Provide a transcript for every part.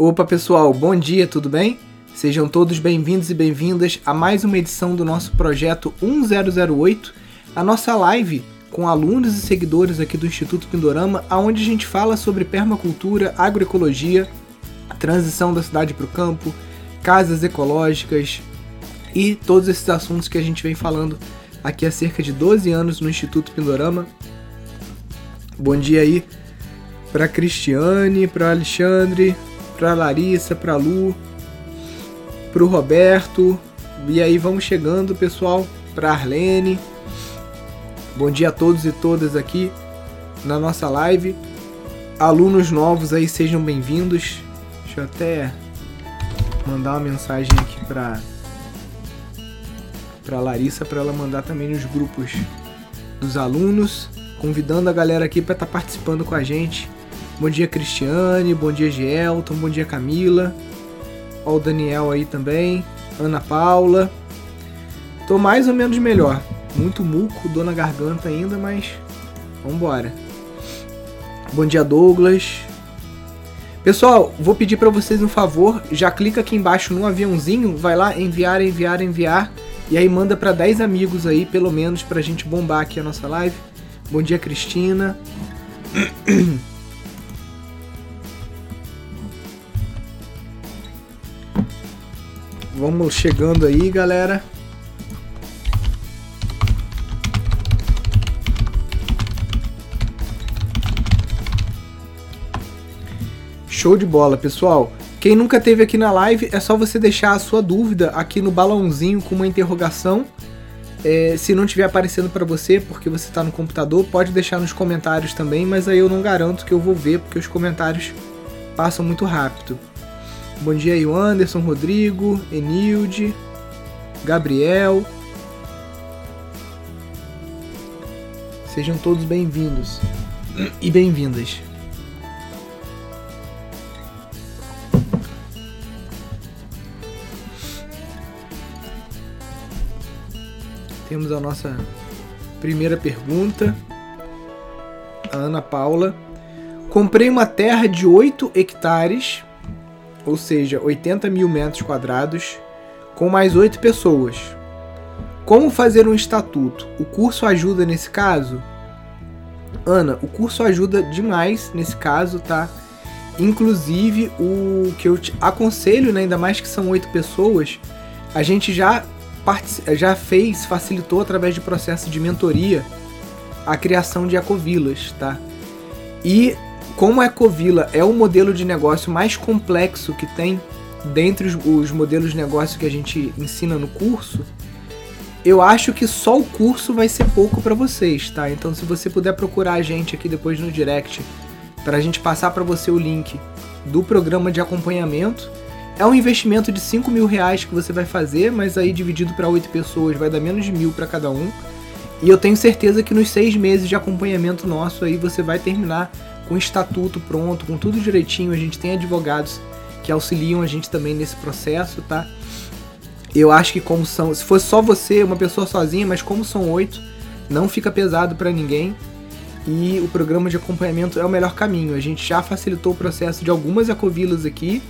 Opa pessoal, bom dia, tudo bem? Sejam todos bem-vindos e bem-vindas a mais uma edição do nosso projeto 1008, a nossa live com alunos e seguidores aqui do Instituto Pindorama, aonde a gente fala sobre permacultura, agroecologia, transição da cidade para o campo, casas ecológicas e todos esses assuntos que a gente vem falando aqui há cerca de 12 anos no Instituto Pindorama. Bom dia aí para Cristiane, para Alexandre, para Larissa, para Lu, para o Roberto. E aí vamos chegando, pessoal, para Arlene. Bom dia a todos e todas aqui na nossa live. Alunos novos aí, sejam bem-vindos. Deixa eu até mandar uma mensagem aqui para para Larissa para ela mandar também nos grupos dos alunos, convidando a galera aqui para estar tá participando com a gente. Bom dia, Cristiane. Bom dia, Gelton. Bom dia, Camila. Ó, o Daniel aí também. Ana Paula. Tô mais ou menos melhor. Muito muco, dor na garganta ainda, mas vambora. Bom dia, Douglas. Pessoal, vou pedir para vocês um favor, já clica aqui embaixo no aviãozinho, vai lá enviar, enviar, enviar e aí manda para 10 amigos aí, pelo menos pra gente bombar aqui a nossa live. Bom dia, Cristina. Vamos chegando aí, galera. Show de bola, pessoal. Quem nunca teve aqui na live, é só você deixar a sua dúvida aqui no balãozinho com uma interrogação. É, se não estiver aparecendo para você, porque você está no computador, pode deixar nos comentários também, mas aí eu não garanto que eu vou ver, porque os comentários passam muito rápido. Bom dia aí, Anderson, Rodrigo, Enilde, Gabriel. Sejam todos bem-vindos e bem-vindas. Temos a nossa primeira pergunta. A Ana Paula. Comprei uma terra de 8 hectares ou seja, 80 mil metros quadrados, com mais 8 pessoas. Como fazer um estatuto? O curso ajuda nesse caso? Ana, o curso ajuda demais nesse caso, tá? Inclusive, o que eu te aconselho, né, ainda mais que são oito pessoas, a gente já, já fez, facilitou através de processo de mentoria a criação de ecovilas, tá? E como a Ecovila é o modelo de negócio mais complexo que tem dentre os, os modelos de negócio que a gente ensina no curso, eu acho que só o curso vai ser pouco para vocês, tá? Então, se você puder procurar a gente aqui depois no direct para a gente passar para você o link do programa de acompanhamento, é um investimento de 5 mil reais que você vai fazer, mas aí dividido para oito pessoas vai dar menos de mil para cada um. E eu tenho certeza que nos seis meses de acompanhamento nosso aí você vai terminar com estatuto pronto, com tudo direitinho. A gente tem advogados que auxiliam a gente também nesse processo, tá? Eu acho que como são, se fosse só você, uma pessoa sozinha, mas como são oito, não fica pesado para ninguém. E o programa de acompanhamento é o melhor caminho. A gente já facilitou o processo de algumas ecovilas aqui.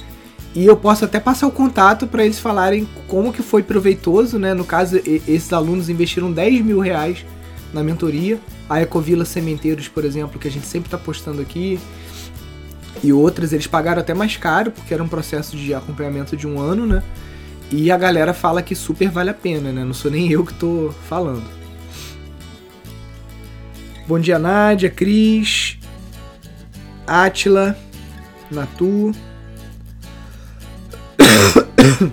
E eu posso até passar o contato para eles falarem como que foi proveitoso, né? No caso, esses alunos investiram 10 mil reais na mentoria. A Ecovila Sementeiros, por exemplo, que a gente sempre está postando aqui. E outras, eles pagaram até mais caro, porque era um processo de acompanhamento de um ano, né? E a galera fala que super vale a pena, né? Não sou nem eu que tô falando. Bom dia, Nádia, Cris, Atila, Natu.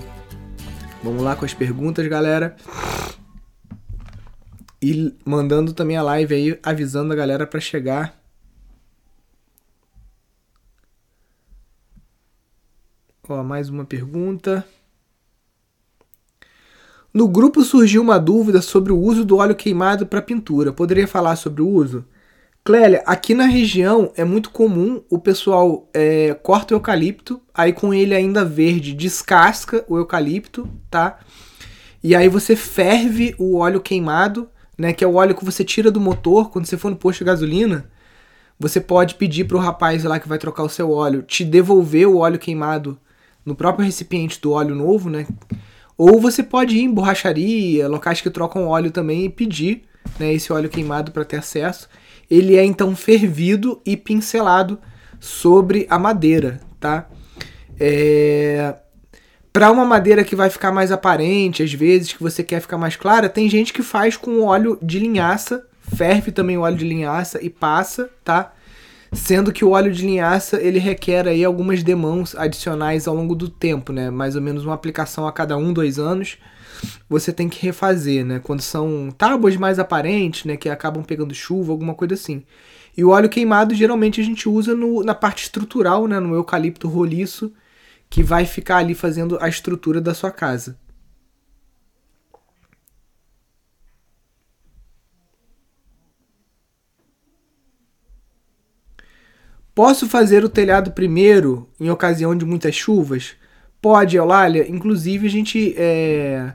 Vamos lá com as perguntas, galera. E mandando também a live aí, avisando a galera para chegar. Ó, mais uma pergunta. No grupo surgiu uma dúvida sobre o uso do óleo queimado para pintura. Poderia falar sobre o uso? Clélia, aqui na região é muito comum o pessoal é, corta o eucalipto, aí com ele ainda verde descasca o eucalipto, tá? E aí você ferve o óleo queimado né, que é o óleo que você tira do motor quando você for no posto de gasolina. Você pode pedir para o rapaz lá que vai trocar o seu óleo te devolver o óleo queimado no próprio recipiente do óleo novo, né? Ou você pode ir em borracharia, locais que trocam óleo também e pedir né, esse óleo queimado para ter acesso. Ele é então fervido e pincelado sobre a madeira, tá? É... Para uma madeira que vai ficar mais aparente, às vezes que você quer ficar mais clara, tem gente que faz com óleo de linhaça, ferve também o óleo de linhaça e passa, tá? Sendo que o óleo de linhaça ele requer aí algumas demãos adicionais ao longo do tempo, né? Mais ou menos uma aplicação a cada um, dois anos você tem que refazer, né? Quando são tábuas mais aparentes, né? Que acabam pegando chuva, alguma coisa assim. E o óleo queimado geralmente a gente usa no, na parte estrutural, né? No eucalipto roliço, que vai ficar ali fazendo a estrutura da sua casa. Posso fazer o telhado primeiro em ocasião de muitas chuvas? Pode, Eulália. Inclusive, a gente. É...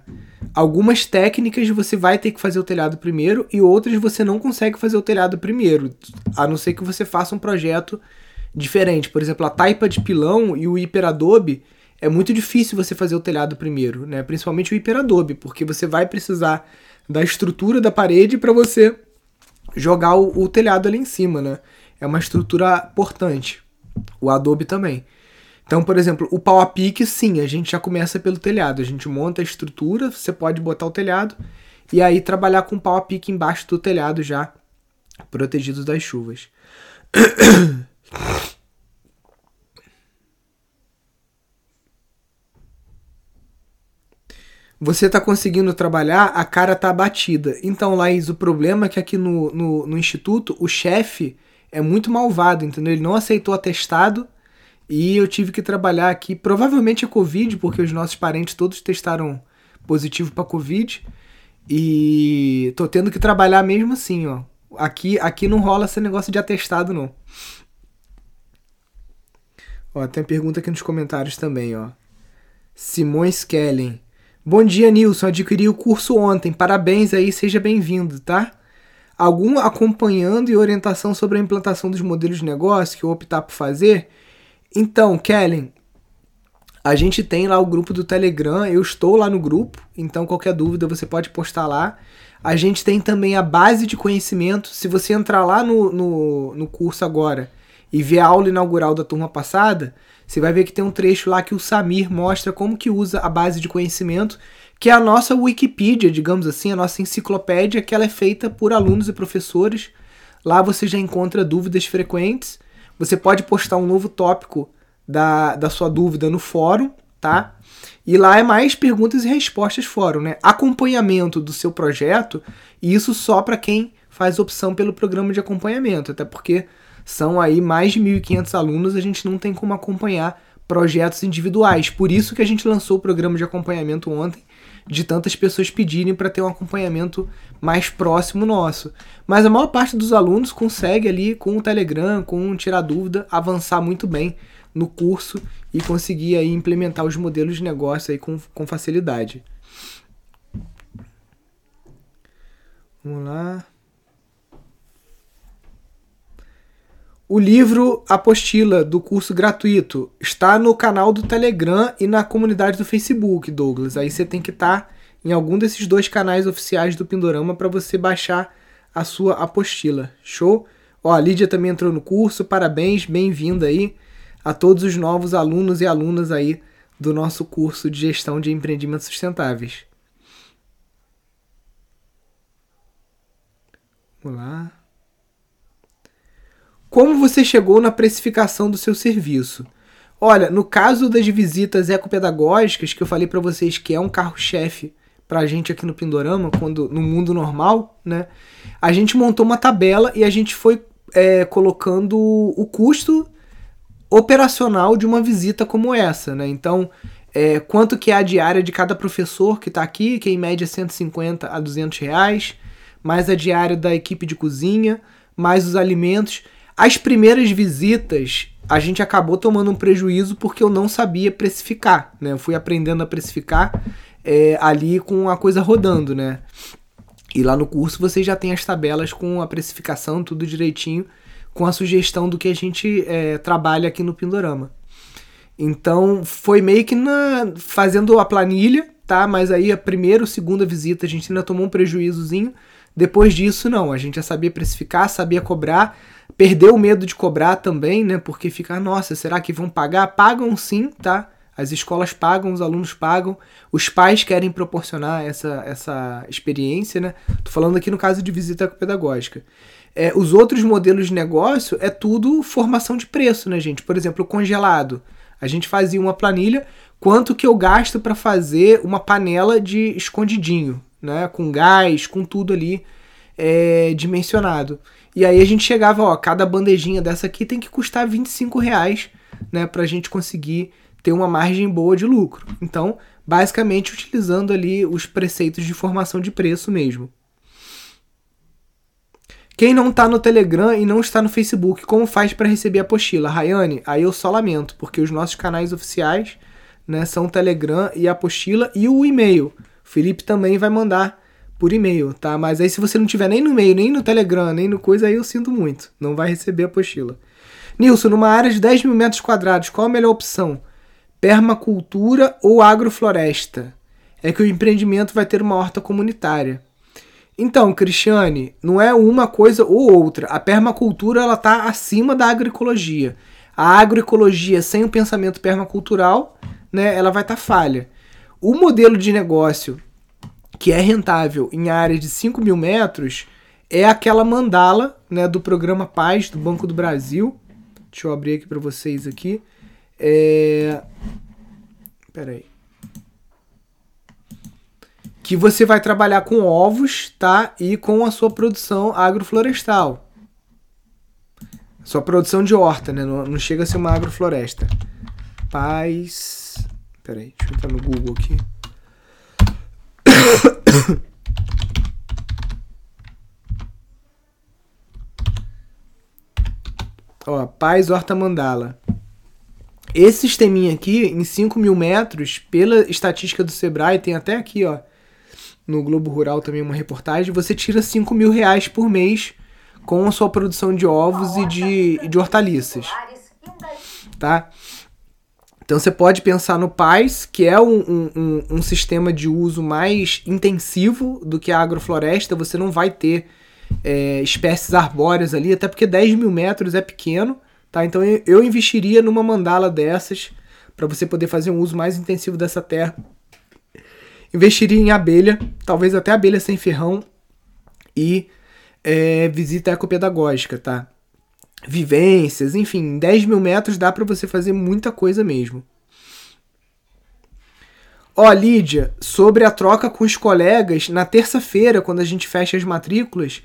Algumas técnicas você vai ter que fazer o telhado primeiro e outras você não consegue fazer o telhado primeiro. A não ser que você faça um projeto diferente. Por exemplo, a taipa de pilão e o hiperadobe é muito difícil você fazer o telhado primeiro, né? Principalmente o hiperadobe, porque você vai precisar da estrutura da parede para você jogar o, o telhado ali em cima, né? é uma estrutura importante. O Adobe também. Então, por exemplo, o pau a pique, sim, a gente já começa pelo telhado. A gente monta a estrutura, você pode botar o telhado e aí trabalhar com pau a pique embaixo do telhado já, protegido das chuvas. Você está conseguindo trabalhar, a cara tá abatida. Então, Laís, o problema é que aqui no, no, no instituto, o chefe é muito malvado, entendeu? Ele não aceitou atestado e eu tive que trabalhar aqui. Provavelmente é Covid, porque os nossos parentes todos testaram positivo para Covid. E tô tendo que trabalhar mesmo assim, ó. Aqui, aqui não rola esse negócio de atestado, não. Ó, tem pergunta aqui nos comentários também, ó. Simões Kellen. Bom dia, Nilson. Adquiri o curso ontem. Parabéns aí, seja bem-vindo, tá? algum acompanhando e orientação sobre a implantação dos modelos de negócio que eu optar por fazer? Então, Kellen, a gente tem lá o grupo do Telegram, eu estou lá no grupo, então qualquer dúvida você pode postar lá. A gente tem também a base de conhecimento. Se você entrar lá no, no, no curso agora e ver a aula inaugural da turma passada, você vai ver que tem um trecho lá que o Samir mostra como que usa a base de conhecimento que é a nossa Wikipedia, digamos assim, a nossa enciclopédia, que ela é feita por alunos e professores. Lá você já encontra dúvidas frequentes. Você pode postar um novo tópico da, da sua dúvida no fórum, tá? E lá é mais perguntas e respostas fórum, né? Acompanhamento do seu projeto, e isso só para quem faz opção pelo programa de acompanhamento, até porque são aí mais de 1.500 alunos, a gente não tem como acompanhar projetos individuais. Por isso que a gente lançou o programa de acompanhamento ontem, de tantas pessoas pedirem para ter um acompanhamento mais próximo nosso. Mas a maior parte dos alunos consegue ali com o Telegram, com o Tirar Dúvida, avançar muito bem no curso e conseguir aí implementar os modelos de negócio aí com, com facilidade. Vamos lá. O livro apostila do curso gratuito está no canal do Telegram e na comunidade do Facebook, Douglas. Aí você tem que estar tá em algum desses dois canais oficiais do Pindorama para você baixar a sua apostila. Show? Ó, a Lídia também entrou no curso. Parabéns, bem-vinda aí a todos os novos alunos e alunas aí do nosso curso de gestão de empreendimentos sustentáveis. Vamos lá. Como você chegou na precificação do seu serviço? Olha, no caso das visitas ecopedagógicas, que eu falei para vocês que é um carro-chefe para a gente aqui no Pindorama, quando no mundo normal, né? A gente montou uma tabela e a gente foi é, colocando o custo operacional de uma visita como essa, né? Então, é, quanto que é a diária de cada professor que está aqui, que é em média 150 a 200 reais, mais a diária da equipe de cozinha, mais os alimentos. As primeiras visitas a gente acabou tomando um prejuízo porque eu não sabia precificar, né? Eu fui aprendendo a precificar é, ali com a coisa rodando, né? E lá no curso você já tem as tabelas com a precificação, tudo direitinho, com a sugestão do que a gente é, trabalha aqui no Pindorama. Então foi meio que na, fazendo a planilha, tá? Mas aí a primeira ou segunda visita a gente ainda tomou um prejuízozinho. Depois disso, não. A gente já sabia precificar, sabia cobrar, perdeu o medo de cobrar também, né? Porque fica, nossa, será que vão pagar? Pagam sim, tá? As escolas pagam, os alunos pagam, os pais querem proporcionar essa, essa experiência, né? Tô falando aqui no caso de visita pedagógica. É, os outros modelos de negócio é tudo formação de preço, né, gente? Por exemplo, congelado. A gente fazia uma planilha quanto que eu gasto para fazer uma panela de escondidinho, né? Com gás, com tudo ali é, dimensionado. E aí a gente chegava, ó, cada bandejinha dessa aqui tem que custar 25 reais, né? Pra gente conseguir ter uma margem boa de lucro. Então, basicamente utilizando ali os preceitos de formação de preço mesmo. Quem não está no Telegram e não está no Facebook, como faz para receber a apostila? Rayane, aí eu só lamento, porque os nossos canais oficiais né, são o Telegram e a apostila e o e-mail. O Felipe também vai mandar por e-mail, tá? Mas aí se você não tiver nem no e-mail, nem no Telegram, nem no coisa, aí eu sinto muito. Não vai receber a apostila. Nilson, numa área de 10 mil metros quadrados, qual a melhor opção? Permacultura ou agrofloresta? É que o empreendimento vai ter uma horta comunitária. Então, Cristiane, não é uma coisa ou outra. A permacultura ela está acima da agroecologia. A agroecologia sem o pensamento permacultural, né, ela vai estar tá falha. O modelo de negócio que é rentável em área de 5 mil metros é aquela mandala né, do programa Paz do Banco do Brasil. Deixa eu abrir aqui para vocês aqui. É... Peraí que você vai trabalhar com ovos, tá? E com a sua produção agroflorestal. Sua produção de horta, né? Não, não chega a ser uma agrofloresta. Paz. Peraí, deixa eu entrar no Google aqui. Ó, Paz Horta Mandala. Esse sisteminha aqui, em 5 mil metros, pela estatística do Sebrae, tem até aqui, ó no Globo Rural também uma reportagem, você tira 5 mil reais por mês com a sua produção de ovos e de, de hortaliças. Tá? Então você pode pensar no PAIS, que é um, um, um, sistema de uso mais intensivo do que a agrofloresta. Você não vai ter é, espécies arbóreas ali, até porque 10 mil metros é pequeno. Tá? Então eu investiria numa mandala dessas para você poder fazer um uso mais intensivo dessa terra Investiria em abelha, talvez até abelha sem ferrão e é, visita ecopedagógica, tá? Vivências, enfim, 10 mil metros dá para você fazer muita coisa mesmo. Ó, Lídia, sobre a troca com os colegas, na terça-feira, quando a gente fecha as matrículas,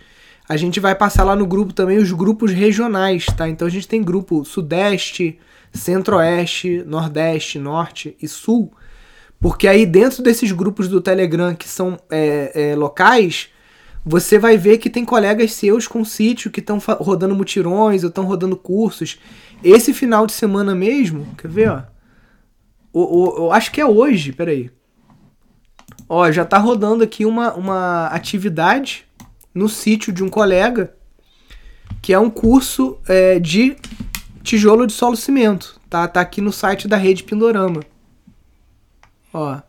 a gente vai passar lá no grupo também os grupos regionais, tá? Então a gente tem grupo Sudeste, Centro-Oeste, Nordeste, Norte e Sul. Porque aí dentro desses grupos do Telegram que são é, é, locais, você vai ver que tem colegas seus com sítio que estão rodando mutirões ou estão rodando cursos. Esse final de semana mesmo, quer ver, ó? O, o, eu acho que é hoje, peraí. Ó, já tá rodando aqui uma, uma atividade no sítio de um colega que é um curso é, de tijolo de solo cimento. Tá, tá aqui no site da Rede Pindorama. Ó.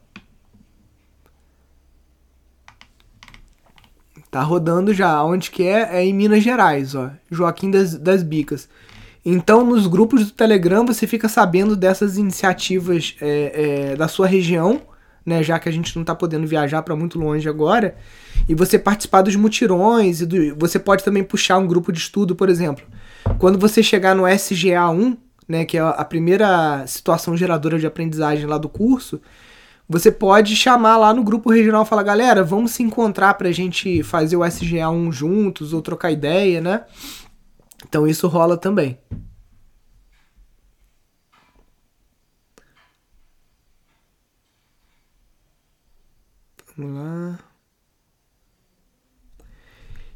Tá rodando já. Onde que é? É em Minas Gerais, ó. Joaquim das, das Bicas. Então, nos grupos do Telegram, você fica sabendo dessas iniciativas é, é, da sua região, né? Já que a gente não tá podendo viajar para muito longe agora. E você participar dos mutirões. E do, você pode também puxar um grupo de estudo, por exemplo. Quando você chegar no SGA1, né? Que é a primeira situação geradora de aprendizagem lá do curso você pode chamar lá no grupo regional e falar, galera, vamos se encontrar pra gente fazer o SGA1 juntos ou trocar ideia, né? Então isso rola também. Vamos lá.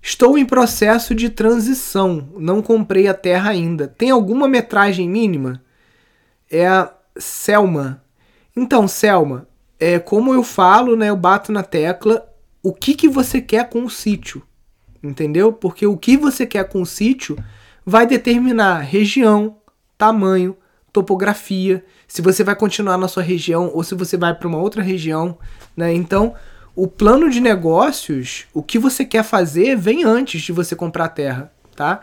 Estou em processo de transição. Não comprei a terra ainda. Tem alguma metragem mínima? É a Selma. Então, Selma, é, como eu falo, né, eu bato na tecla o que, que você quer com o sítio, entendeu? Porque o que você quer com o sítio vai determinar região, tamanho, topografia, se você vai continuar na sua região ou se você vai para uma outra região, né? Então, o plano de negócios, o que você quer fazer, vem antes de você comprar a terra, tá?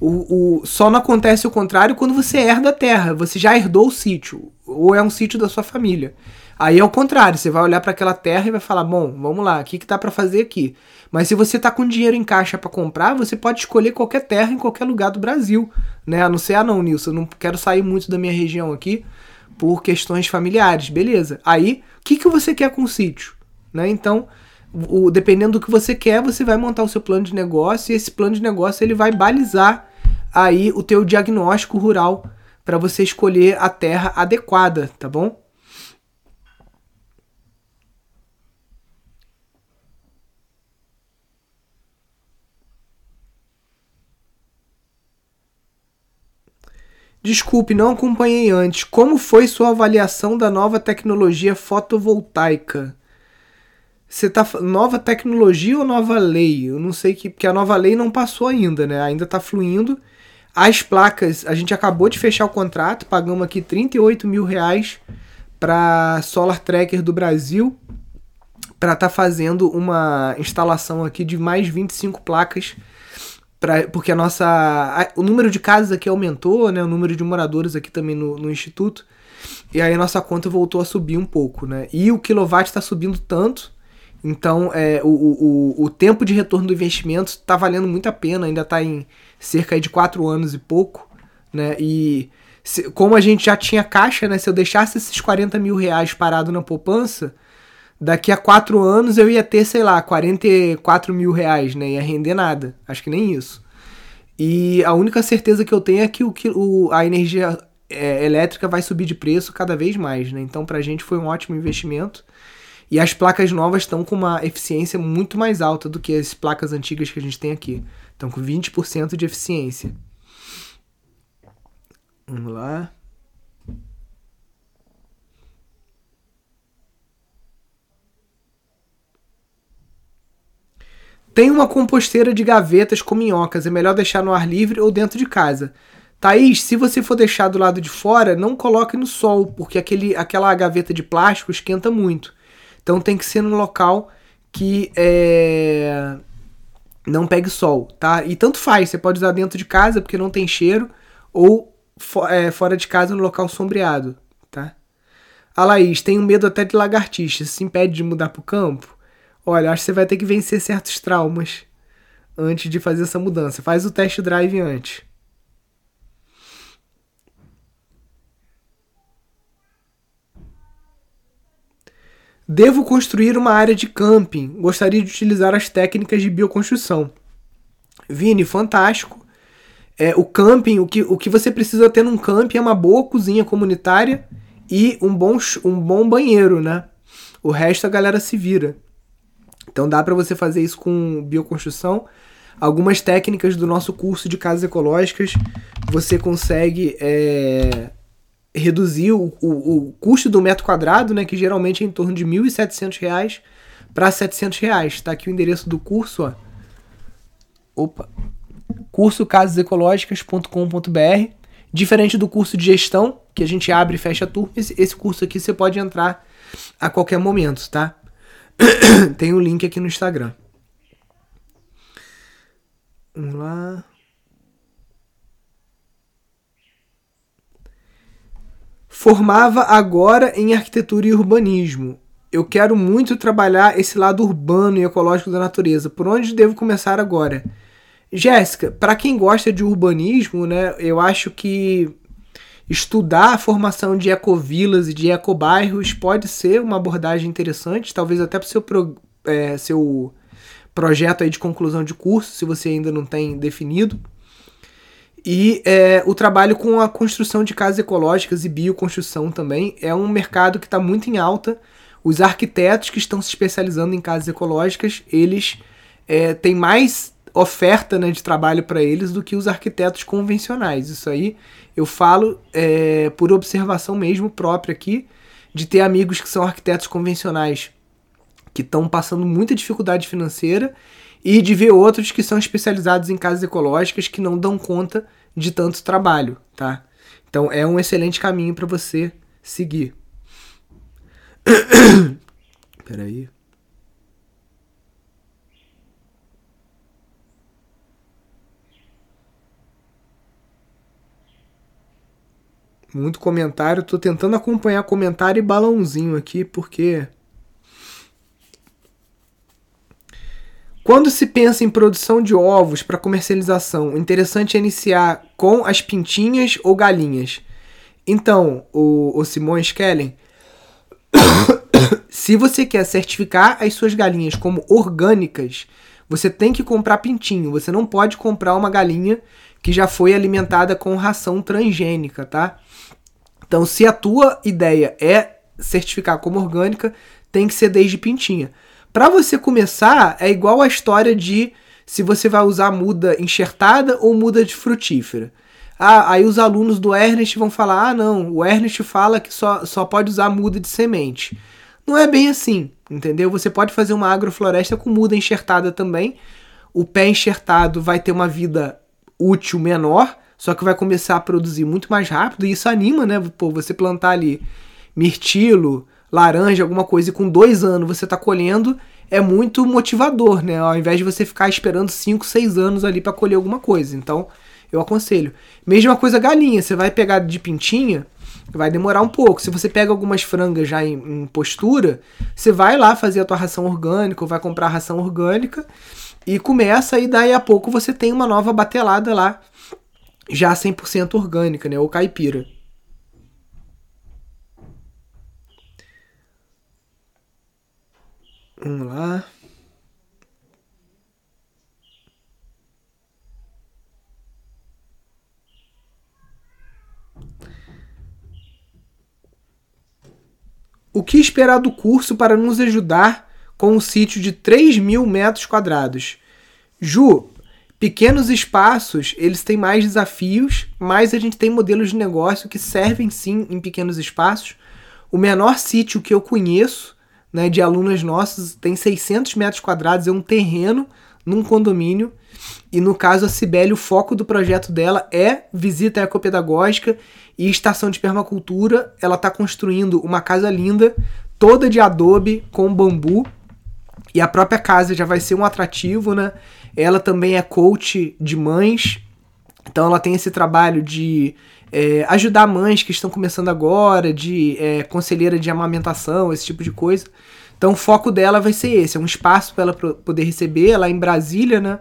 O, o, só não acontece o contrário quando você herda a terra. Você já herdou o sítio, ou é um sítio da sua família. Aí é o contrário, você vai olhar para aquela terra e vai falar: bom, vamos lá, o que, que dá para fazer aqui? Mas se você tá com dinheiro em caixa para comprar, você pode escolher qualquer terra em qualquer lugar do Brasil, né? A não ser, ah, não, Nilson, eu não quero sair muito da minha região aqui por questões familiares, beleza. Aí, o que, que você quer com o sítio? Né? Então, o, dependendo do que você quer, você vai montar o seu plano de negócio e esse plano de negócio ele vai balizar aí o teu diagnóstico rural para você escolher a terra adequada, tá bom? Desculpe, não acompanhei antes. Como foi sua avaliação da nova tecnologia fotovoltaica? Você tá nova tecnologia ou nova lei? Eu não sei que porque a nova lei não passou ainda, né? Ainda tá fluindo. As placas, a gente acabou de fechar o contrato, pagamos aqui 38 mil reais para Solar Tracker do Brasil para estar tá fazendo uma instalação aqui de mais 25 placas Pra, porque a nossa. A, o número de casas aqui aumentou, né? O número de moradores aqui também no, no Instituto. E aí a nossa conta voltou a subir um pouco, né? E o quilowatt está subindo tanto. Então é, o, o, o tempo de retorno do investimento está valendo muito a pena, ainda está em cerca de 4 anos e pouco. Né? E se, como a gente já tinha caixa, né? Se eu deixasse esses 40 mil reais parado na poupança, daqui a quatro anos eu ia ter, sei lá, 44 mil reais, né? Ia render nada. Acho que nem isso. E a única certeza que eu tenho é que o, o, a energia é, elétrica vai subir de preço cada vez mais, né? Então, pra gente foi um ótimo investimento. E as placas novas estão com uma eficiência muito mais alta do que as placas antigas que a gente tem aqui. Estão com 20% de eficiência. Vamos lá. Tem uma composteira de gavetas com minhocas, é melhor deixar no ar livre ou dentro de casa. Thaís, se você for deixar do lado de fora, não coloque no sol, porque aquele, aquela gaveta de plástico esquenta muito. Então tem que ser num local que é, não pegue sol, tá? E tanto faz, você pode usar dentro de casa porque não tem cheiro, ou é, fora de casa no local sombreado, tá? A Laís, tenho medo até de lagartixas, se impede de mudar pro campo? Olha, acho que você vai ter que vencer certos traumas antes de fazer essa mudança. Faz o test drive antes. Devo construir uma área de camping. Gostaria de utilizar as técnicas de bioconstrução. Vini, fantástico. É, o camping, o que, o que você precisa ter num camping é uma boa cozinha comunitária e um bom, um bom banheiro, né? O resto a galera se vira. Então dá para você fazer isso com bioconstrução. Algumas técnicas do nosso curso de casas ecológicas você consegue é, reduzir o, o, o, custo do metro quadrado, né, que geralmente é em torno de R$ 1.700 para 700 reais. Está aqui o endereço do curso, ó. Opa. cursocasasecológicas.com.br. Diferente do curso de gestão, que a gente abre e fecha turma, esse, esse curso aqui você pode entrar a qualquer momento, tá? Tem o um link aqui no Instagram. Vamos lá. Formava agora em arquitetura e urbanismo. Eu quero muito trabalhar esse lado urbano e ecológico da natureza. Por onde devo começar agora? Jéssica, para quem gosta de urbanismo, né, eu acho que estudar a formação de ecovilas e de ecobairros pode ser uma abordagem interessante, talvez até para o seu, pro, é, seu projeto aí de conclusão de curso, se você ainda não tem definido. E é, o trabalho com a construção de casas ecológicas e bioconstrução também é um mercado que está muito em alta. Os arquitetos que estão se especializando em casas ecológicas, eles é, têm mais oferta né, de trabalho para eles do que os arquitetos convencionais. Isso aí eu falo é, por observação mesmo própria aqui, de ter amigos que são arquitetos convencionais que estão passando muita dificuldade financeira e de ver outros que são especializados em casas ecológicas que não dão conta de tanto trabalho, tá? Então é um excelente caminho para você seguir. Peraí. Muito comentário. Tô tentando acompanhar comentário e balãozinho aqui, porque. Quando se pensa em produção de ovos para comercialização, o interessante é iniciar com as pintinhas ou galinhas. Então, o, o Simões Kellen, se você quer certificar as suas galinhas como orgânicas, você tem que comprar pintinho. Você não pode comprar uma galinha que já foi alimentada com ração transgênica, tá? Então, se a tua ideia é certificar como orgânica, tem que ser desde pintinha. Para você começar, é igual a história de se você vai usar muda enxertada ou muda de frutífera. Ah, aí os alunos do Ernest vão falar: ah, não, o Ernest fala que só, só pode usar muda de semente. Não é bem assim, entendeu? Você pode fazer uma agrofloresta com muda enxertada também. O pé enxertado vai ter uma vida útil menor, só que vai começar a produzir muito mais rápido e isso anima, né? Pô, você plantar ali mirtilo, laranja, alguma coisa e com dois anos você tá colhendo, é muito motivador, né? Ao invés de você ficar esperando 5, 6 anos ali para colher alguma coisa. Então, eu aconselho. Mesma coisa galinha, você vai pegar de pintinha, vai demorar um pouco. Se você pega algumas frangas já em, em postura, você vai lá fazer a tua ração orgânica, ou vai comprar ração orgânica e começa e daí a pouco você tem uma nova batelada lá já 100% orgânica, né? Ou caipira. Vamos lá. O que esperar do curso para nos ajudar com um sítio de 3 mil metros quadrados? Ju, Pequenos espaços, eles têm mais desafios, mas a gente tem modelos de negócio que servem sim em pequenos espaços. O menor sítio que eu conheço, né, de alunas nossas, tem 600 metros quadrados, é um terreno num condomínio. E no caso, a Cibele, o foco do projeto dela é visita ecopedagógica e estação de permacultura. Ela está construindo uma casa linda, toda de adobe com bambu. E a própria casa já vai ser um atrativo, né? Ela também é coach de mães, então ela tem esse trabalho de é, ajudar mães que estão começando agora, de é, conselheira de amamentação, esse tipo de coisa. Então o foco dela vai ser esse, é um espaço para ela poder receber lá em Brasília, né?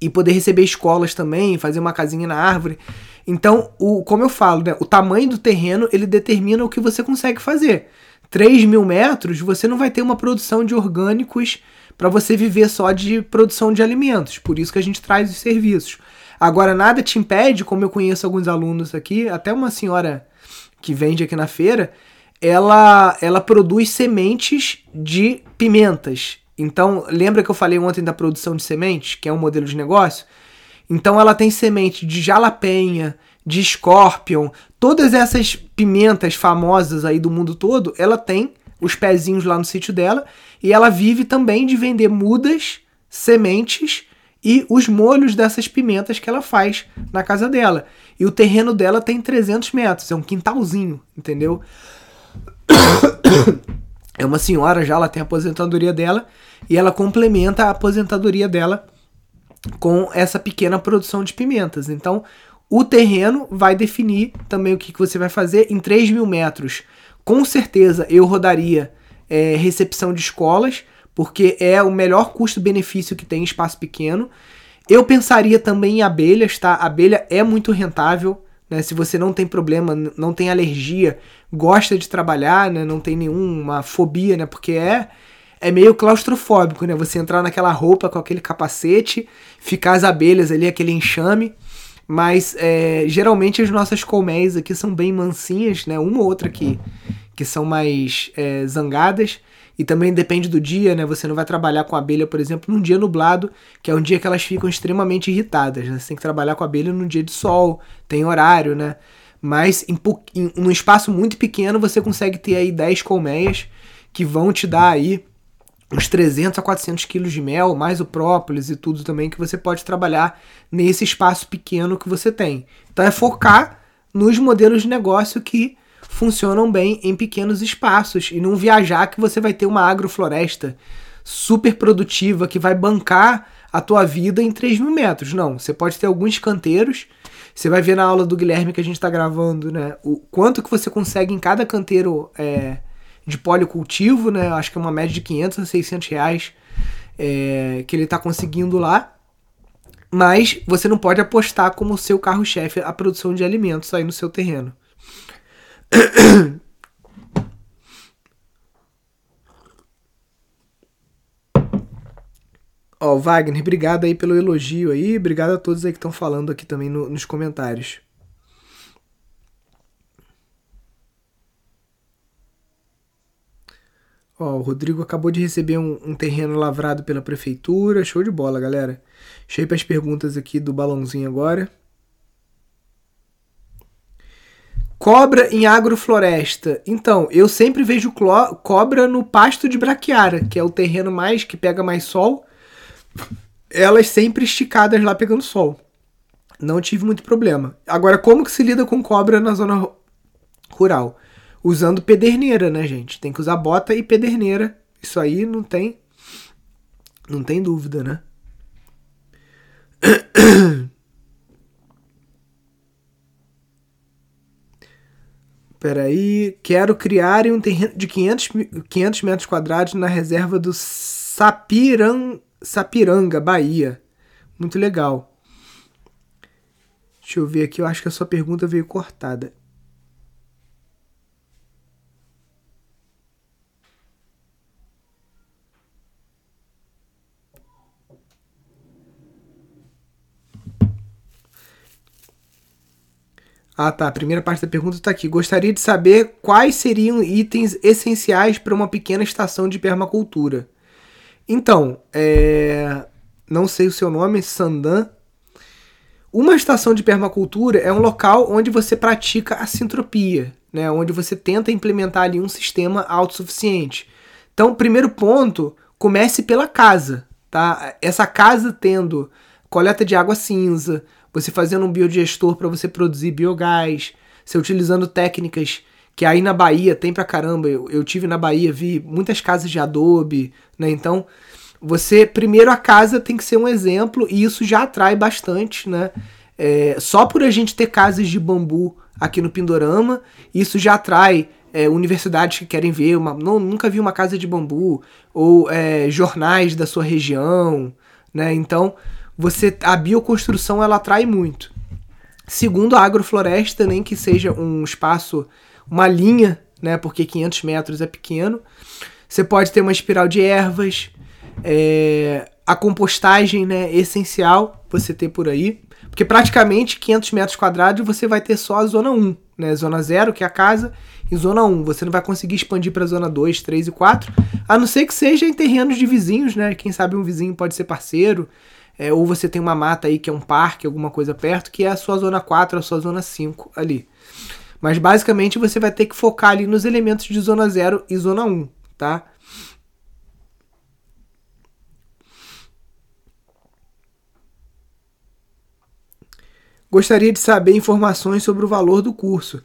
E poder receber escolas também, fazer uma casinha na árvore. Então, o, como eu falo, né, o tamanho do terreno ele determina o que você consegue fazer. 3 mil metros, você não vai ter uma produção de orgânicos para você viver só de produção de alimentos. Por isso que a gente traz os serviços. Agora, nada te impede, como eu conheço alguns alunos aqui, até uma senhora que vende aqui na feira, ela, ela produz sementes de pimentas. Então, lembra que eu falei ontem da produção de sementes, que é um modelo de negócio? Então, ela tem semente de jalapenha, de scorpion, todas essas pimentas famosas aí do mundo todo, ela tem os pezinhos lá no sítio dela e ela vive também de vender mudas, sementes e os molhos dessas pimentas que ela faz na casa dela. E o terreno dela tem 300 metros, é um quintalzinho, entendeu? É uma senhora já, ela tem a aposentadoria dela e ela complementa a aposentadoria dela com essa pequena produção de pimentas. Então, o terreno vai definir também o que, que você vai fazer em 3 mil metros. Com certeza eu rodaria é, recepção de escolas, porque é o melhor custo-benefício que tem em espaço pequeno. Eu pensaria também em abelhas, tá? Abelha é muito rentável, né? Se você não tem problema, não tem alergia, gosta de trabalhar, né? Não tem nenhuma fobia, né? Porque é é meio claustrofóbico, né? Você entrar naquela roupa com aquele capacete, ficar as abelhas ali, aquele enxame. Mas é, geralmente as nossas colmeias aqui são bem mansinhas, né? Uma ou outra que, que são mais é, zangadas. E também depende do dia, né? Você não vai trabalhar com abelha, por exemplo, num dia nublado, que é um dia que elas ficam extremamente irritadas. Né? Você tem que trabalhar com abelha num dia de sol, tem horário, né? Mas em, em num espaço muito pequeno você consegue ter aí 10 colmeias que vão te dar aí uns 300 a 400 quilos de mel, mais o própolis e tudo também que você pode trabalhar nesse espaço pequeno que você tem. Então é focar nos modelos de negócio que funcionam bem em pequenos espaços e não viajar que você vai ter uma agrofloresta super produtiva que vai bancar a tua vida em 3 mil metros. Não, você pode ter alguns canteiros. Você vai ver na aula do Guilherme que a gente está gravando, né? O quanto que você consegue em cada canteiro é, de policultivo, né? Acho que é uma média de 500 a 600 reais é, que ele está conseguindo lá. Mas você não pode apostar como seu carro-chefe a produção de alimentos aí no seu terreno. Ó, Wagner, obrigado aí pelo elogio aí. Obrigado a todos aí que estão falando aqui também no, nos comentários. Ó, o Rodrigo acabou de receber um, um, terreno lavrado pela prefeitura. Show de bola, galera. Ir para as perguntas aqui do balãozinho agora. Cobra em agrofloresta. Então, eu sempre vejo cobra no pasto de braquiara, que é o terreno mais que pega mais sol. Elas sempre esticadas lá pegando sol. Não tive muito problema. Agora, como que se lida com cobra na zona rural? Usando pederneira, né, gente? Tem que usar bota e pederneira. Isso aí não tem não tem dúvida, né? Peraí, quero criar um terreno de 500, 500 metros quadrados na reserva do Sapiran, Sapiranga, Bahia. Muito legal. Deixa eu ver aqui, eu acho que a sua pergunta veio cortada. Ah, tá. A primeira parte da pergunta está aqui. Gostaria de saber quais seriam itens essenciais para uma pequena estação de permacultura. Então, é... não sei o seu nome, Sandan. Uma estação de permacultura é um local onde você pratica a sintropia, né? onde você tenta implementar ali um sistema autossuficiente. Então, primeiro ponto, comece pela casa. Tá? Essa casa tendo coleta de água cinza, você fazendo um biodigestor para você produzir biogás, você utilizando técnicas que aí na Bahia tem pra caramba. Eu, eu tive na Bahia, vi muitas casas de adobe, né? Então, você, primeiro, a casa tem que ser um exemplo e isso já atrai bastante, né? É, só por a gente ter casas de bambu aqui no Pindorama, isso já atrai é, universidades que querem ver, uma, não, nunca vi uma casa de bambu, ou é, jornais da sua região, né? Então, você a bioconstrução ela atrai muito. Segundo a agrofloresta, nem que seja um espaço, uma linha, né, porque 500 metros é pequeno, você pode ter uma espiral de ervas, é, a compostagem né, essencial você ter por aí, porque praticamente 500 metros quadrados você vai ter só a zona 1, né, zona 0, que é a casa, e zona 1. Você não vai conseguir expandir para zona 2, 3 e 4, a não ser que seja em terrenos de vizinhos, né? Quem sabe um vizinho pode ser parceiro, é, ou você tem uma mata aí que é um parque, alguma coisa perto, que é a sua zona 4, a sua zona 5 ali. Mas basicamente você vai ter que focar ali nos elementos de zona 0 e zona 1, tá? Gostaria de saber informações sobre o valor do curso.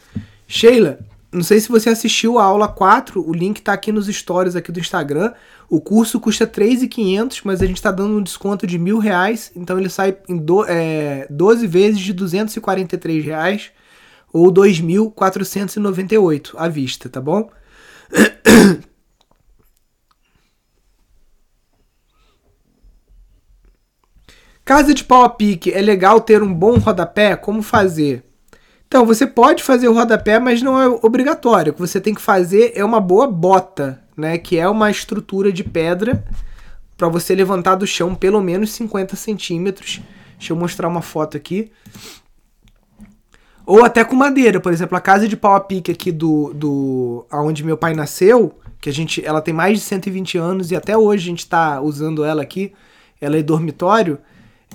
Sheila, não sei se você assistiu a aula 4, o link está aqui nos stories aqui do Instagram. O curso custa 3.500, mas a gente está dando um desconto de mil reais, então ele sai em do, é, 12 vezes de 243 reais ou 2.498 à vista, tá bom? Casa de pau a pique, é legal ter um bom rodapé? Como fazer? Então, você pode fazer o rodapé, mas não é obrigatório. O que você tem que fazer é uma boa bota, né? Que é uma estrutura de pedra para você levantar do chão pelo menos 50 centímetros. Deixa eu mostrar uma foto aqui. Ou até com madeira, por exemplo, a casa de pau a pique aqui do, do aonde meu pai nasceu, que a gente, ela tem mais de 120 anos e até hoje a gente está usando ela aqui. Ela é dormitório.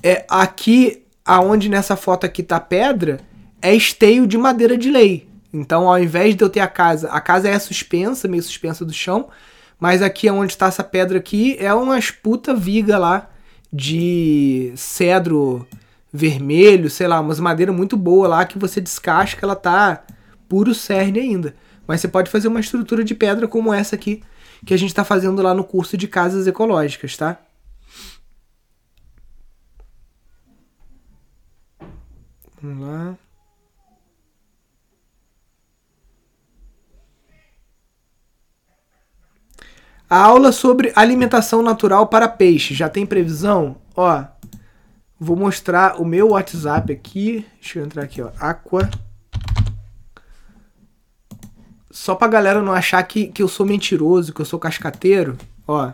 É aqui aonde nessa foto aqui tá pedra, é esteio de madeira de lei. Então, ao invés de eu ter a casa, a casa é suspensa, meio suspensa do chão, Mas aqui é onde está essa pedra aqui é umas puta viga lá de cedro vermelho, sei lá, umas madeira muito boa lá que você descasca, ela tá puro cerne ainda. Mas você pode fazer uma estrutura de pedra como essa aqui que a gente está fazendo lá no curso de casas ecológicas, tá? Vamos lá. A aula sobre alimentação natural para peixe. Já tem previsão? Ó, vou mostrar o meu WhatsApp aqui. Deixa eu entrar aqui, ó. Aqua. Só pra galera não achar que, que eu sou mentiroso, que eu sou cascateiro. Ó.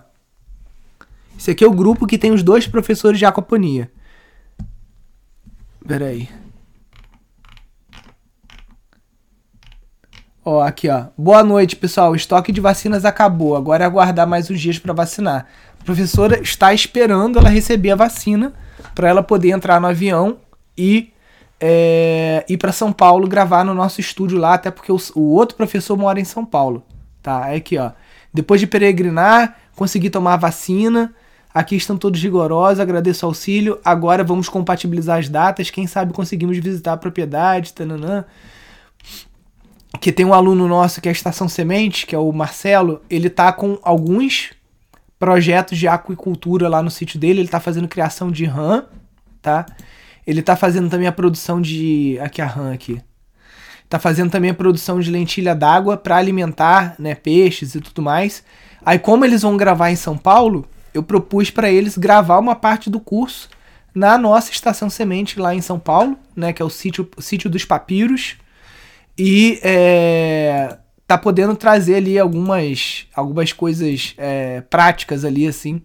Esse aqui é o grupo que tem os dois professores de aquaponia. Pera aí. Ó, aqui, ó. Boa noite, pessoal. O estoque de vacinas acabou. Agora é aguardar mais uns dias para vacinar. A professora está esperando ela receber a vacina para ela poder entrar no avião e é, ir para São Paulo gravar no nosso estúdio lá, até porque o, o, outro professor mora em São Paulo. Tá? É aqui, ó. Depois de peregrinar, consegui tomar a vacina. Aqui estão todos rigorosos, agradeço o auxílio. Agora vamos compatibilizar as datas. Quem sabe conseguimos visitar a propriedade. Tananã que tem um aluno nosso que é a Estação Semente, que é o Marcelo, ele tá com alguns projetos de aquicultura lá no sítio dele, ele tá fazendo criação de rã, tá? Ele tá fazendo também a produção de aqui a rã aqui. Tá fazendo também a produção de lentilha d'água para alimentar, né, peixes e tudo mais. Aí como eles vão gravar em São Paulo, eu propus para eles gravar uma parte do curso na nossa estação semente lá em São Paulo, né, que é o sítio, o sítio dos papiros e é, tá podendo trazer ali algumas, algumas coisas é, práticas ali, assim,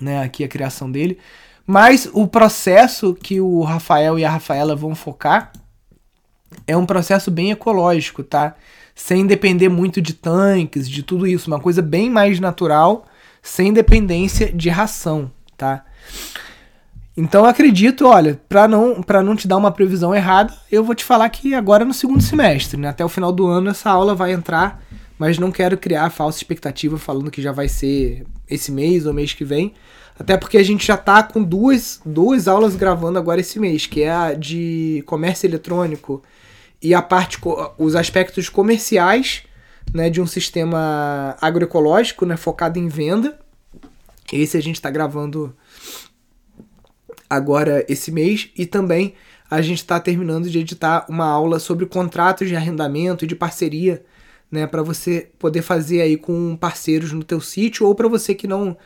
né? Aqui a criação dele. Mas o processo que o Rafael e a Rafaela vão focar é um processo bem ecológico, tá? Sem depender muito de tanques, de tudo isso. Uma coisa bem mais natural, sem dependência de ração, tá? Então eu acredito, olha, para não para não te dar uma previsão errada, eu vou te falar que agora no segundo semestre, né, até o final do ano essa aula vai entrar, mas não quero criar falsa expectativa falando que já vai ser esse mês ou mês que vem, até porque a gente já tá com duas duas aulas gravando agora esse mês, que é a de comércio eletrônico e a parte os aspectos comerciais, né, de um sistema agroecológico, né, focado em venda. Esse a gente está gravando agora esse mês e também a gente está terminando de editar uma aula sobre contratos de arrendamento e de parceria, né, para você poder fazer aí com parceiros no teu sítio ou para você que não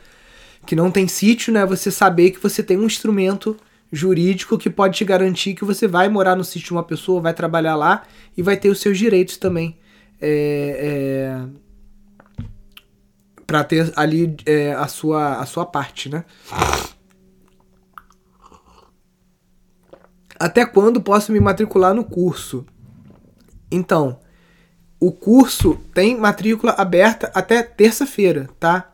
que não tem sítio, né, você saber que você tem um instrumento jurídico que pode te garantir que você vai morar no sítio de uma pessoa, vai trabalhar lá e vai ter os seus direitos também. É, é, para ter ali é, a, sua, a sua parte, né? Até quando posso me matricular no curso? Então, o curso tem matrícula aberta até terça-feira, tá?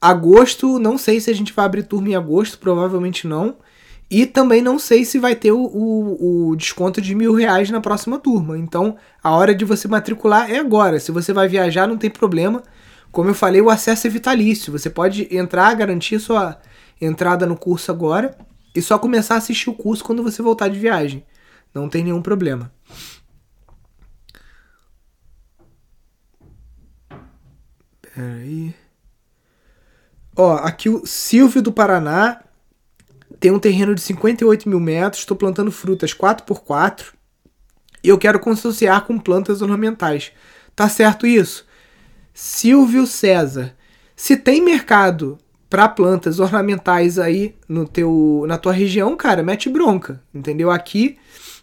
Agosto, não sei se a gente vai abrir turma em agosto, provavelmente não. E também não sei se vai ter o, o, o, desconto de mil reais na próxima turma. Então, a hora de você matricular é agora. Se você vai viajar, não tem problema. Como eu falei, o acesso é vitalício. Você pode entrar, garantir sua entrada no curso agora e só começar a assistir o curso quando você voltar de viagem. Não tem nenhum problema. Peraí. Ó, aqui o Silvio do Paraná tem um terreno de 58 mil metros. Estou plantando frutas 4x4 e eu quero consociar com plantas ornamentais. Tá certo isso? Silvio César. Se tem mercado para plantas ornamentais aí no teu na tua região, cara, mete bronca, entendeu? Aqui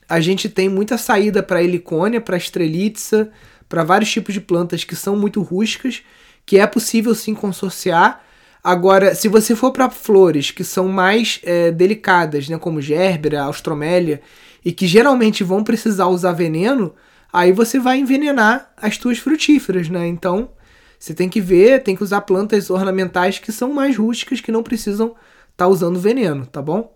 a gente tem muita saída para helicônia, para estrelitza, para vários tipos de plantas que são muito rústicas, que é possível sim consorciar. Agora, se você for para flores que são mais é, delicadas, né, como gerbera, austromélia, e que geralmente vão precisar usar veneno, aí você vai envenenar as tuas frutíferas, né? Então, você tem que ver, tem que usar plantas ornamentais que são mais rústicas, que não precisam estar tá usando veneno, tá bom?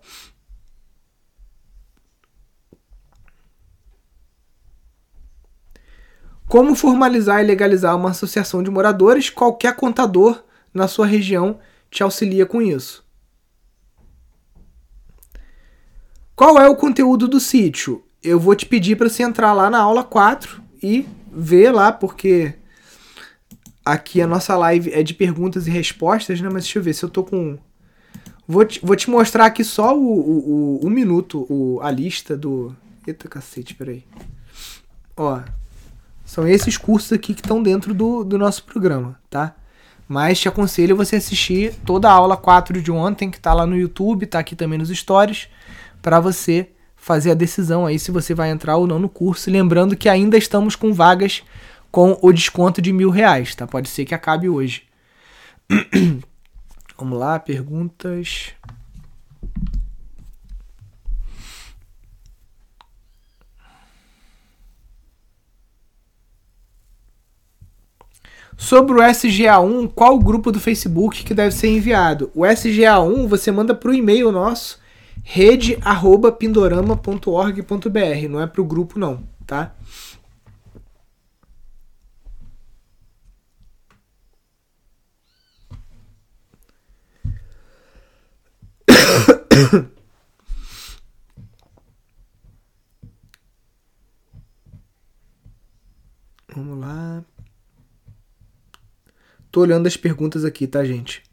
Como formalizar e legalizar uma associação de moradores? Qualquer contador na sua região te auxilia com isso. Qual é o conteúdo do sítio? Eu vou te pedir para você entrar lá na aula 4 e ver lá, porque aqui a nossa live é de perguntas e respostas, né? Mas deixa eu ver se eu tô com. Vou te, vou te mostrar aqui só o, o, o, minuto, o, a lista do. Eita cacete, peraí. Ó. São esses cursos aqui que estão dentro do, do nosso programa, tá? Mas te aconselho você assistir toda a aula 4 de ontem, que tá lá no YouTube, tá aqui também nos stories, para você fazer a decisão aí se você vai entrar ou não no curso. Lembrando que ainda estamos com vagas com o desconto de mil reais, tá? Pode ser que acabe hoje. Vamos lá, perguntas. Sobre o SGA1, qual o grupo do Facebook que deve ser enviado? O SGA1 você manda para o e-mail nosso, rede@pindorama.org.br, não é para o grupo não, tá? Vamos lá. Tô olhando as perguntas aqui, tá, gente?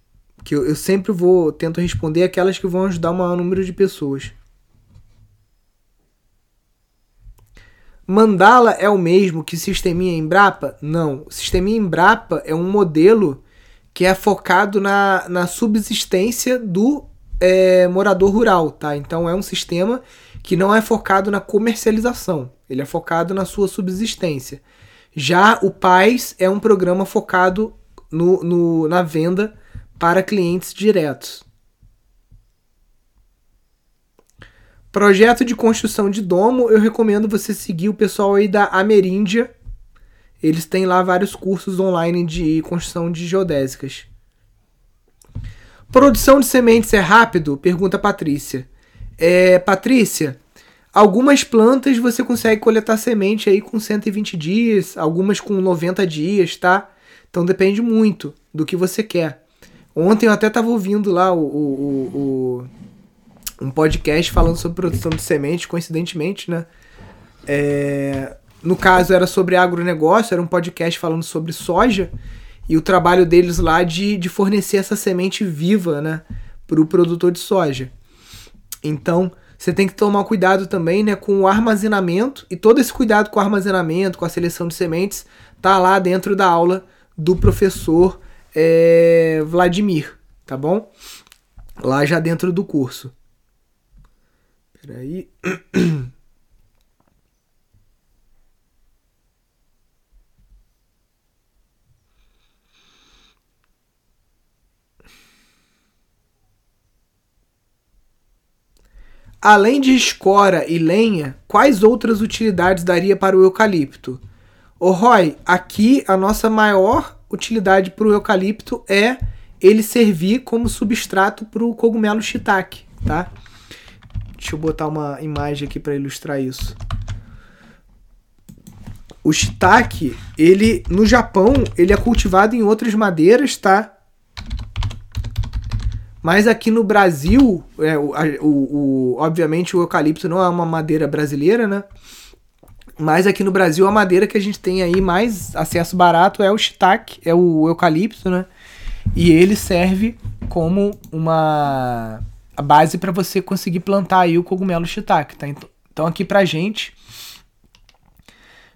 Que eu, eu sempre vou tento responder aquelas que vão ajudar o maior número de pessoas. Mandala é o mesmo que Sisteminha Embrapa? Não. Sisteminha Embrapa é um modelo que é focado na, na subsistência do é, morador rural, tá? Então é um sistema que não é focado na comercialização, ele é focado na sua subsistência. Já o PAIS é um programa focado no, no, na venda para clientes diretos. Projeto de construção de domo, eu recomendo você seguir o pessoal aí da Ameríndia. Eles têm lá vários cursos online de construção de geodésicas. Produção de sementes é rápido? Pergunta Patrícia. É, Patrícia, algumas plantas você consegue coletar semente aí com 120 dias, algumas com 90 dias, tá? Então depende muito do que você quer. Ontem eu até estava ouvindo lá o, o, o, um podcast falando sobre produção de semente, coincidentemente, né? É, no caso era sobre agronegócio, era um podcast falando sobre soja e o trabalho deles lá de, de fornecer essa semente viva, né, para o produtor de soja. Então, você tem que tomar cuidado também, né, com o armazenamento e todo esse cuidado com o armazenamento, com a seleção de sementes, tá lá dentro da aula do professor é, Vladimir, tá bom? Lá já dentro do curso. Peraí. Além de escora e lenha, quais outras utilidades daria para o eucalipto? Ô Roy, aqui a nossa maior utilidade para o eucalipto é ele servir como substrato para o cogumelo shiitake, tá? Deixa eu botar uma imagem aqui para ilustrar isso. O shiitake, ele no Japão, ele é cultivado em outras madeiras, tá? Mas aqui no Brasil, é, o, o, o, obviamente o eucalipto não é uma madeira brasileira, né? Mas aqui no Brasil a madeira que a gente tem aí mais acesso barato é o shiitake, é o eucalipto, né? E ele serve como uma base para você conseguir plantar aí o cogumelo shiitake, tá? Então aqui pra gente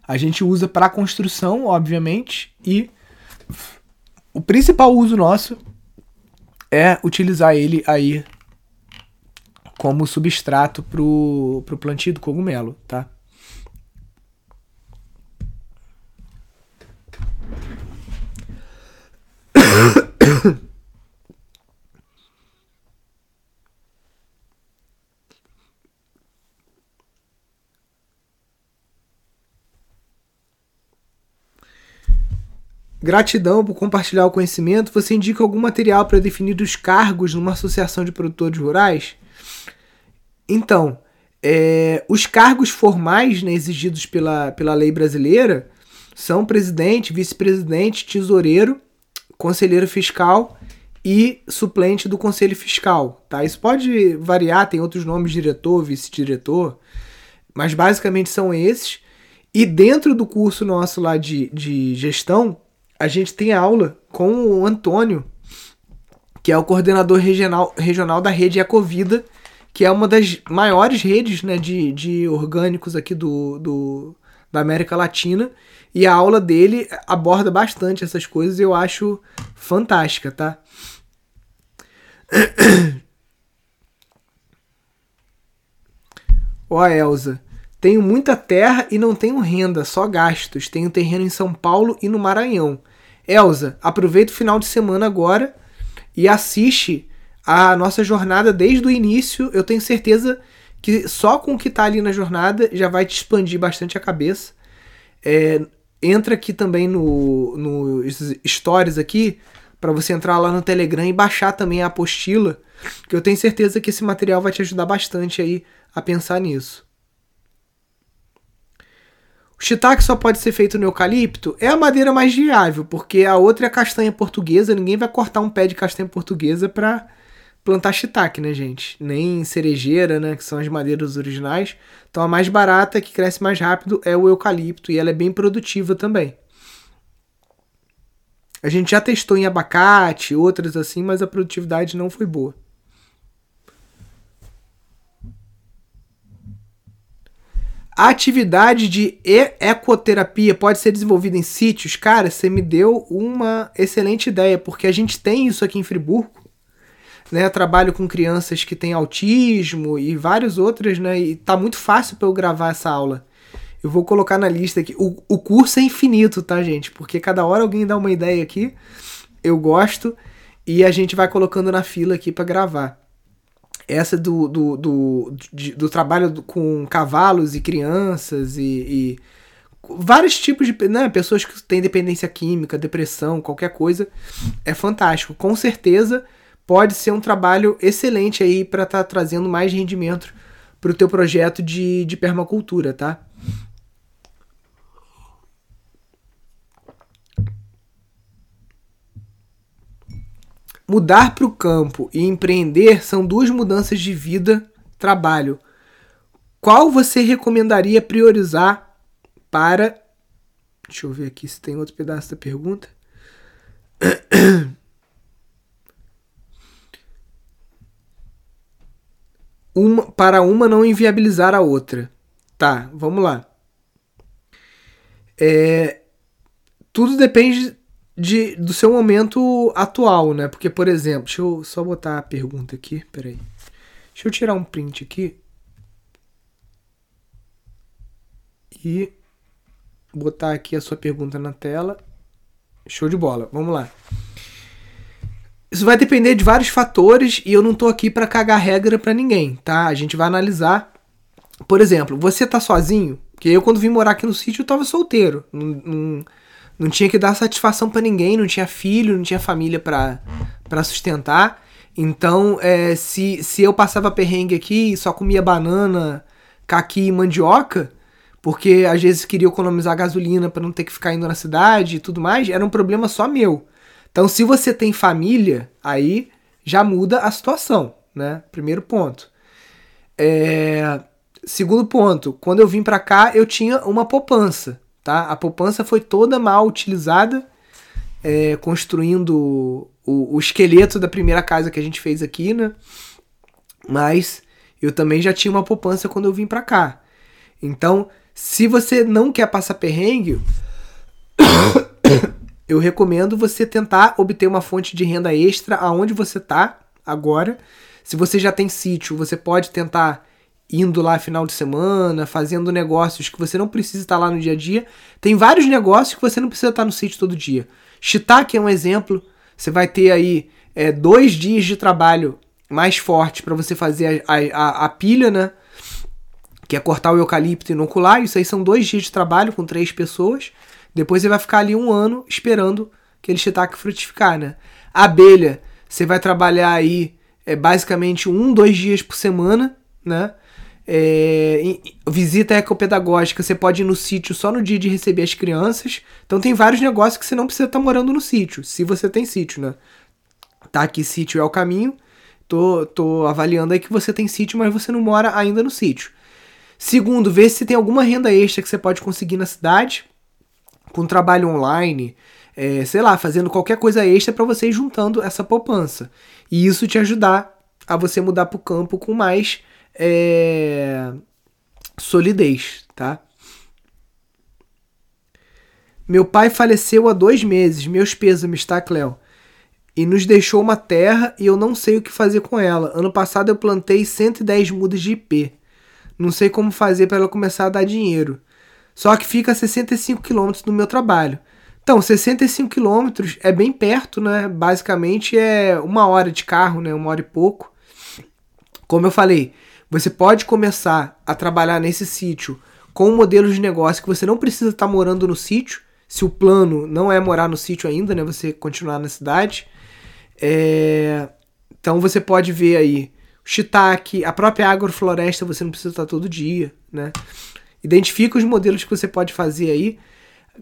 a gente usa para construção, obviamente, e o principal uso nosso é utilizar ele aí como substrato pro, pro plantio do cogumelo, tá? Gratidão por compartilhar o conhecimento. Você indica algum material para definir os cargos numa associação de produtores rurais? Então, é, os cargos formais né, exigidos pela, pela lei brasileira são presidente, vice-presidente, tesoureiro, conselheiro fiscal e suplente do conselho fiscal, tá? Isso pode variar, tem outros nomes, diretor, vice-diretor, mas basicamente são esses. E dentro do curso nosso lá de, de gestão, a gente tem aula com o Antônio, que é o coordenador regional, regional da rede Ecovida, que é uma das maiores redes né, de, de orgânicos aqui do, do, da América Latina. E a aula dele aborda bastante essas coisas e eu acho fantástica, tá? Ó, Elza. Tenho muita terra e não tenho renda, só gastos. Tenho terreno em São Paulo e no Maranhão. Elza, aproveita o final de semana agora e assiste a nossa jornada desde o início. Eu tenho certeza que só com o que está ali na jornada já vai te expandir bastante a cabeça. É, entra aqui também no, no stories aqui para você entrar lá no Telegram e baixar também a apostila, que eu tenho certeza que esse material vai te ajudar bastante aí a pensar nisso. O shiitake só pode ser feito no eucalipto? É a madeira mais viável, porque a outra é a castanha portuguesa. Ninguém vai cortar um pé de castanha portuguesa para plantar shiitake, né, gente? Nem cerejeira, né, que são as madeiras originais. Então a mais barata, que cresce mais rápido, é o eucalipto e ela é bem produtiva também. A gente já testou em abacate, outras assim, mas a produtividade não foi boa. A atividade de ecoterapia pode ser desenvolvida em sítios? Cara, você me deu uma excelente ideia, porque a gente tem isso aqui em Friburgo. Né, trabalho com crianças que têm autismo e várias outras, né? E tá muito fácil para eu gravar essa aula. Eu vou colocar na lista aqui. O, o curso é infinito, tá, gente? Porque cada hora alguém dá uma ideia aqui. Eu gosto. E a gente vai colocando na fila aqui para gravar essa do, do, do, de, do trabalho com cavalos e crianças e, e, vários tipos de né, pessoas que têm dependência química, depressão, qualquer coisa, é fantástico. Com certeza pode ser um trabalho excelente aí para estar tá trazendo mais rendimento para o teu projeto de, de permacultura, tá? Mudar para o campo e empreender são duas mudanças de vida, trabalho. Qual você recomendaria priorizar para. Deixa eu ver aqui se tem outro pedaço da pergunta. Uma, para uma não inviabilizar a outra. Tá, vamos lá. É, tudo depende de, do seu momento atual, né? Porque, por exemplo, deixa eu só botar a pergunta aqui, peraí. Deixa eu tirar um print aqui. E botar aqui a sua pergunta na tela. Show de bola, vamos lá. Isso vai depender de vários fatores e eu não tô aqui para cagar regra para ninguém, tá? A gente vai analisar. Por exemplo, você tá sozinho? Porque eu, quando vim morar aqui no sítio, eu tava solteiro. Não, não tinha que dar satisfação para ninguém, não tinha filho, não tinha família para sustentar. Então, é, se, se eu passava perrengue aqui e só comia banana, caqui e mandioca, porque às vezes queria economizar gasolina para não ter que ficar indo na cidade e tudo mais, era um problema só meu. Então, se você tem família, aí já muda a situação, né? Primeiro ponto. É... Segundo ponto, quando eu vim para cá, eu tinha uma poupança tá? A poupança foi toda mal utilizada, é, construindo o, o, esqueleto da primeira casa que a gente fez aqui, né? Mas eu também já tinha uma poupança quando eu vim para cá. Então, se você não quer passar perrengue, eu recomendo você tentar obter uma fonte de renda extra aonde você tá agora. Se você já tem sítio, você pode tentar indo lá final de semana, fazendo negócios que você não precisa estar lá no dia a dia. Tem vários negócios que você não precisa estar no sítio todo dia. Shiitake é um exemplo. Você vai ter aí é, dois dias de trabalho mais forte para você fazer a, a, a, pilha, né? Que é cortar o eucalipto e inocular. Isso aí são dois dias de trabalho com três pessoas. Depois você vai ficar ali um ano esperando aquele shiitake frutificar, né? A abelha, você vai trabalhar aí é, basicamente um, dois dias por semana, né? É, visita ecopedagógica, você pode ir no sítio só no dia de receber as crianças. Então tem vários negócios que você não precisa estar tá morando no sítio, se você tem sítio, né? Tá aqui, sítio é o caminho. Tô, tô avaliando aí que você tem sítio, mas você não mora ainda no sítio. Segundo, ver se tem alguma renda extra que você pode conseguir na cidade, com trabalho online, é, sei lá, fazendo qualquer coisa extra para você ir juntando essa poupança. E isso te ajudar a você mudar para o campo com mais é, solidez, tá? Meu pai faleceu há dois meses, meus pêsames, tá, Cléo? E nos deixou uma terra e eu não sei o que fazer com ela. Ano passado eu plantei 110 mudas de IP. Não sei como fazer para ela começar a dar dinheiro. Só que fica a 65 quilômetros do meu trabalho. Então, 65 quilômetros é bem perto, né? Basicamente é uma hora de carro, né? Uma hora e pouco. Como eu falei, você pode começar a trabalhar nesse sítio com um modelo de negócio que você não precisa estar morando no sítio. Se o plano não é morar no sítio ainda, né? Você continuar na cidade. É... Então você pode ver aí o shiitake, a própria agrofloresta você não precisa estar todo dia, né? Identifica os modelos que você pode fazer aí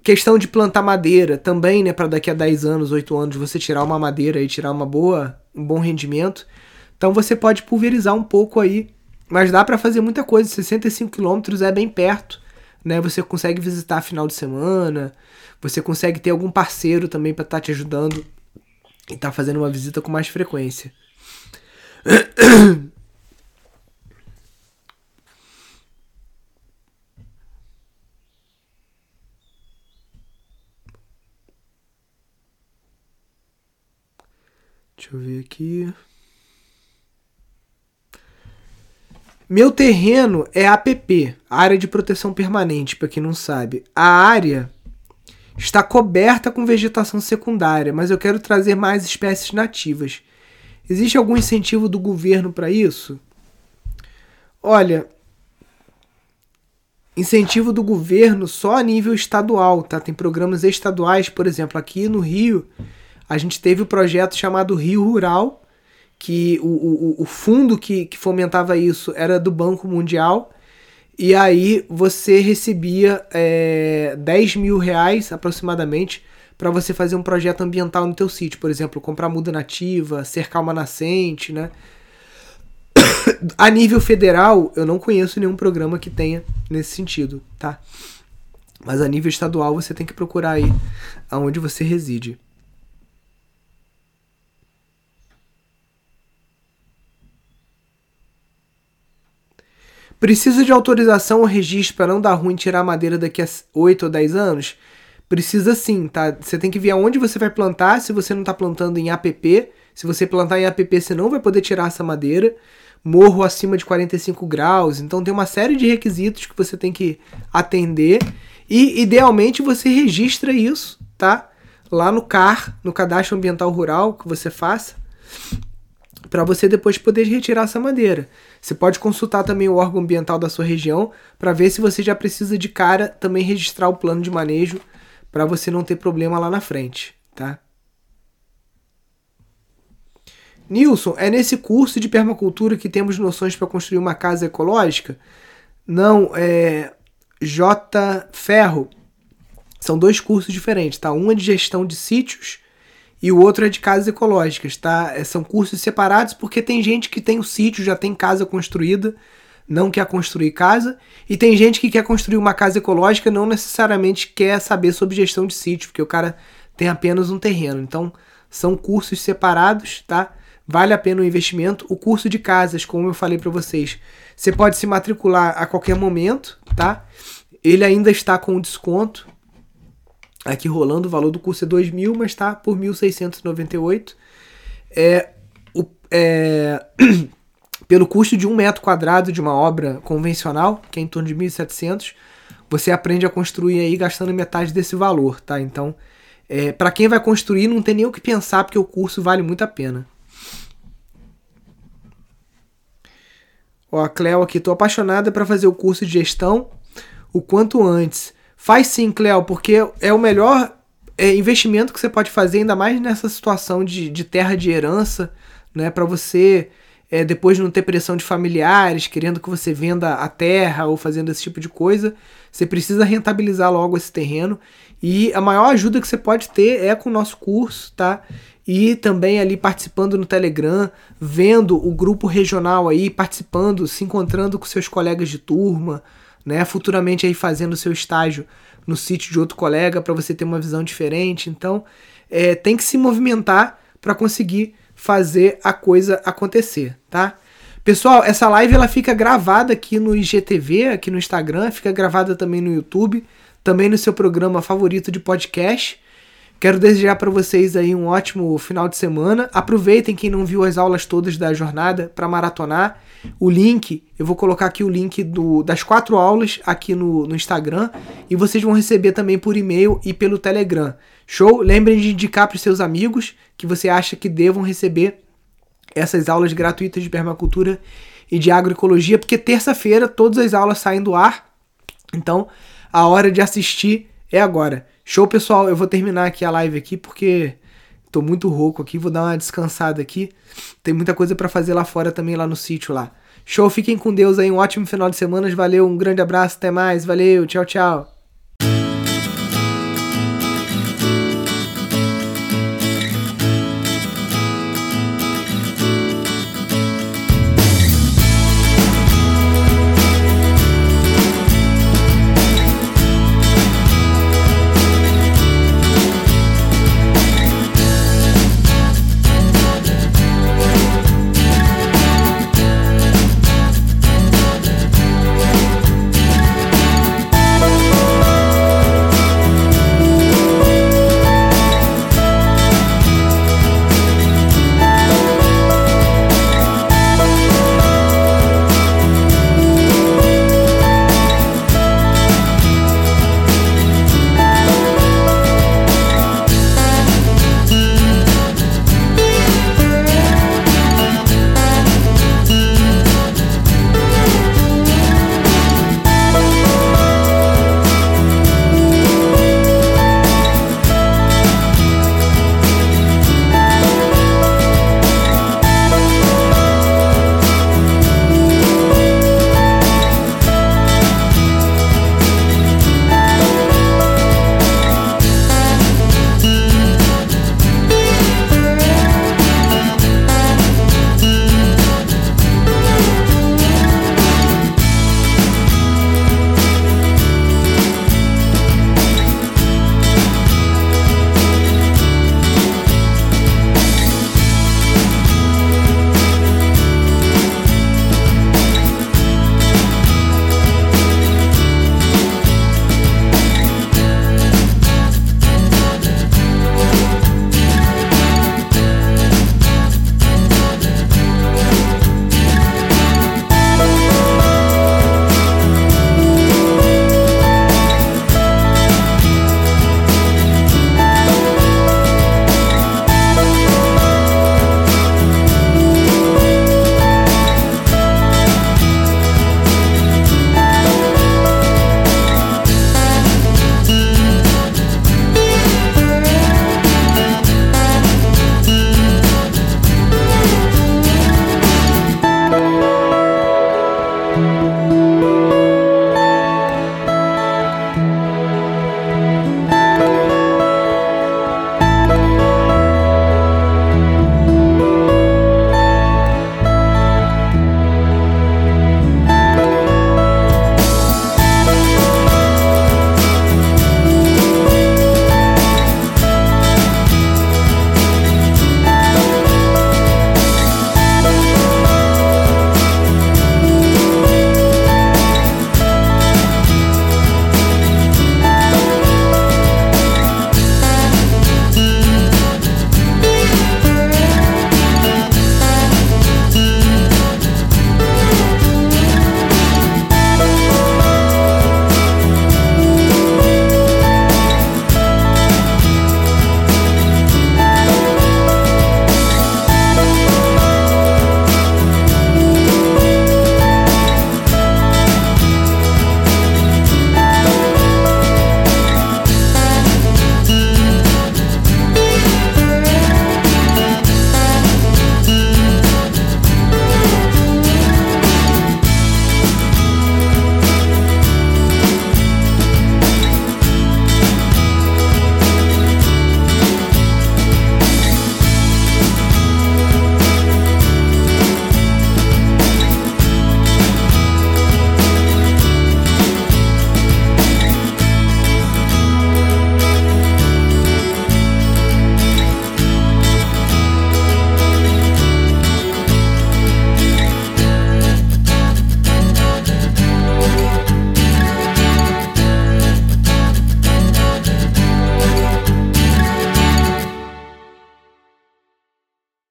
Questão de plantar madeira também, né? Para daqui a 10 anos, 8 anos, você tirar uma madeira e tirar uma boa, um bom rendimento. Então você pode pulverizar um pouco aí. Mas dá para fazer muita coisa. 65 quilômetros é bem perto. Né? Você consegue visitar final de semana. Você consegue ter algum parceiro também para estar tá te ajudando e estar tá fazendo uma visita com mais frequência. Deixa eu ver aqui. Meu terreno é APP, Área de Proteção Permanente, para quem não sabe. A área está coberta com vegetação secundária, mas eu quero trazer mais espécies nativas. Existe algum incentivo do governo para isso? Olha, incentivo do governo só a nível estadual, tá? Tem programas estaduais, por exemplo, aqui no Rio a gente teve o um projeto chamado Rio Rural, que o, o, o fundo que, que fomentava isso era do Banco Mundial, e aí você recebia é, 10 mil reais aproximadamente para você fazer um projeto ambiental no teu sítio, por exemplo, comprar muda nativa, cercar uma nascente, né? A nível federal, eu não conheço nenhum programa que tenha nesse sentido, tá? Mas a nível estadual você tem que procurar aí aonde você reside. Precisa de autorização ou registro para não dar ruim tirar a madeira daqui a 8 ou 10 anos? Precisa sim, tá? Você tem que ver aonde você vai plantar, se você não está plantando em APP. Se você plantar em APP, você não vai poder tirar essa madeira. Morro acima de 45 graus. Então tem uma série de requisitos que você tem que atender. E idealmente você registra isso, tá? Lá no CAR, no Cadastro Ambiental Rural, que você faça para você depois poder retirar essa madeira. Você pode consultar também o órgão ambiental da sua região para ver se você já precisa de cara também registrar o plano de manejo para você não ter problema lá na frente, tá? Nilson, é nesse curso de permacultura que temos noções para construir uma casa ecológica? Não, é J Ferro. São dois cursos diferentes, tá? Um é de gestão de sítios e o outro é de casas ecológicas, tá? É, são cursos separados porque tem gente que tem o sítio, já tem casa construída, não quer construir casa, e tem gente que quer construir uma casa ecológica, não necessariamente quer saber sobre gestão de sítio, porque o cara tem apenas um terreno. Então, são cursos separados, tá? Vale a pena o investimento. O curso de casas, como eu falei para vocês, você pode se matricular a qualquer momento, tá? Ele ainda está com desconto, aqui rolando, o valor do curso é 2 mil, mas está por 1.698. É, o, é, pelo custo de um metro quadrado de uma obra convencional, que é em torno de 1.700, você aprende a construir aí gastando metade desse valor, tá? Então, é, para quem vai construir, não tem nem o que pensar, porque o curso vale muito a pena. Ó, a Cleo aqui, tô apaixonada para fazer o curso de gestão o quanto antes. Faz sim, Cleo, porque é o melhor é, investimento que você pode fazer, ainda mais nessa situação de, de terra de herança, né? Para você é, depois não ter pressão de familiares querendo que você venda a terra ou fazendo esse tipo de coisa. Você precisa rentabilizar logo esse terreno. E a maior ajuda que você pode ter é com o nosso curso, tá? E também ali participando no Telegram, vendo o grupo regional aí, participando, se encontrando com seus colegas de turma, né? Futuramente aí fazendo seu estágio no sítio de outro colega para você ter uma visão diferente. Então, é, tem que se movimentar para conseguir fazer a coisa acontecer, tá? Pessoal, essa live ela fica gravada aqui no IGTV, aqui no Instagram, fica gravada também no YouTube, também no seu programa favorito de podcast. Quero desejar para vocês aí um ótimo final de semana. Aproveitem quem não viu as aulas todas da jornada para maratonar. O link, eu vou colocar aqui o link do, das quatro aulas aqui no, no Instagram e vocês vão receber também por e-mail e pelo Telegram. Show? Lembrem de indicar para os seus amigos que você acha que devam receber essas aulas gratuitas de permacultura e de agroecologia, porque terça-feira todas as aulas saem do ar. Então, a hora de assistir é agora. Show, pessoal. Eu vou terminar aqui a live aqui porque tô muito rouco aqui, vou dar uma descansada aqui. Tem muita coisa para fazer lá fora também lá no sítio lá. Show, fiquem com Deus aí, um ótimo final de semana. Valeu, um grande abraço, até mais. Valeu, tchau, tchau.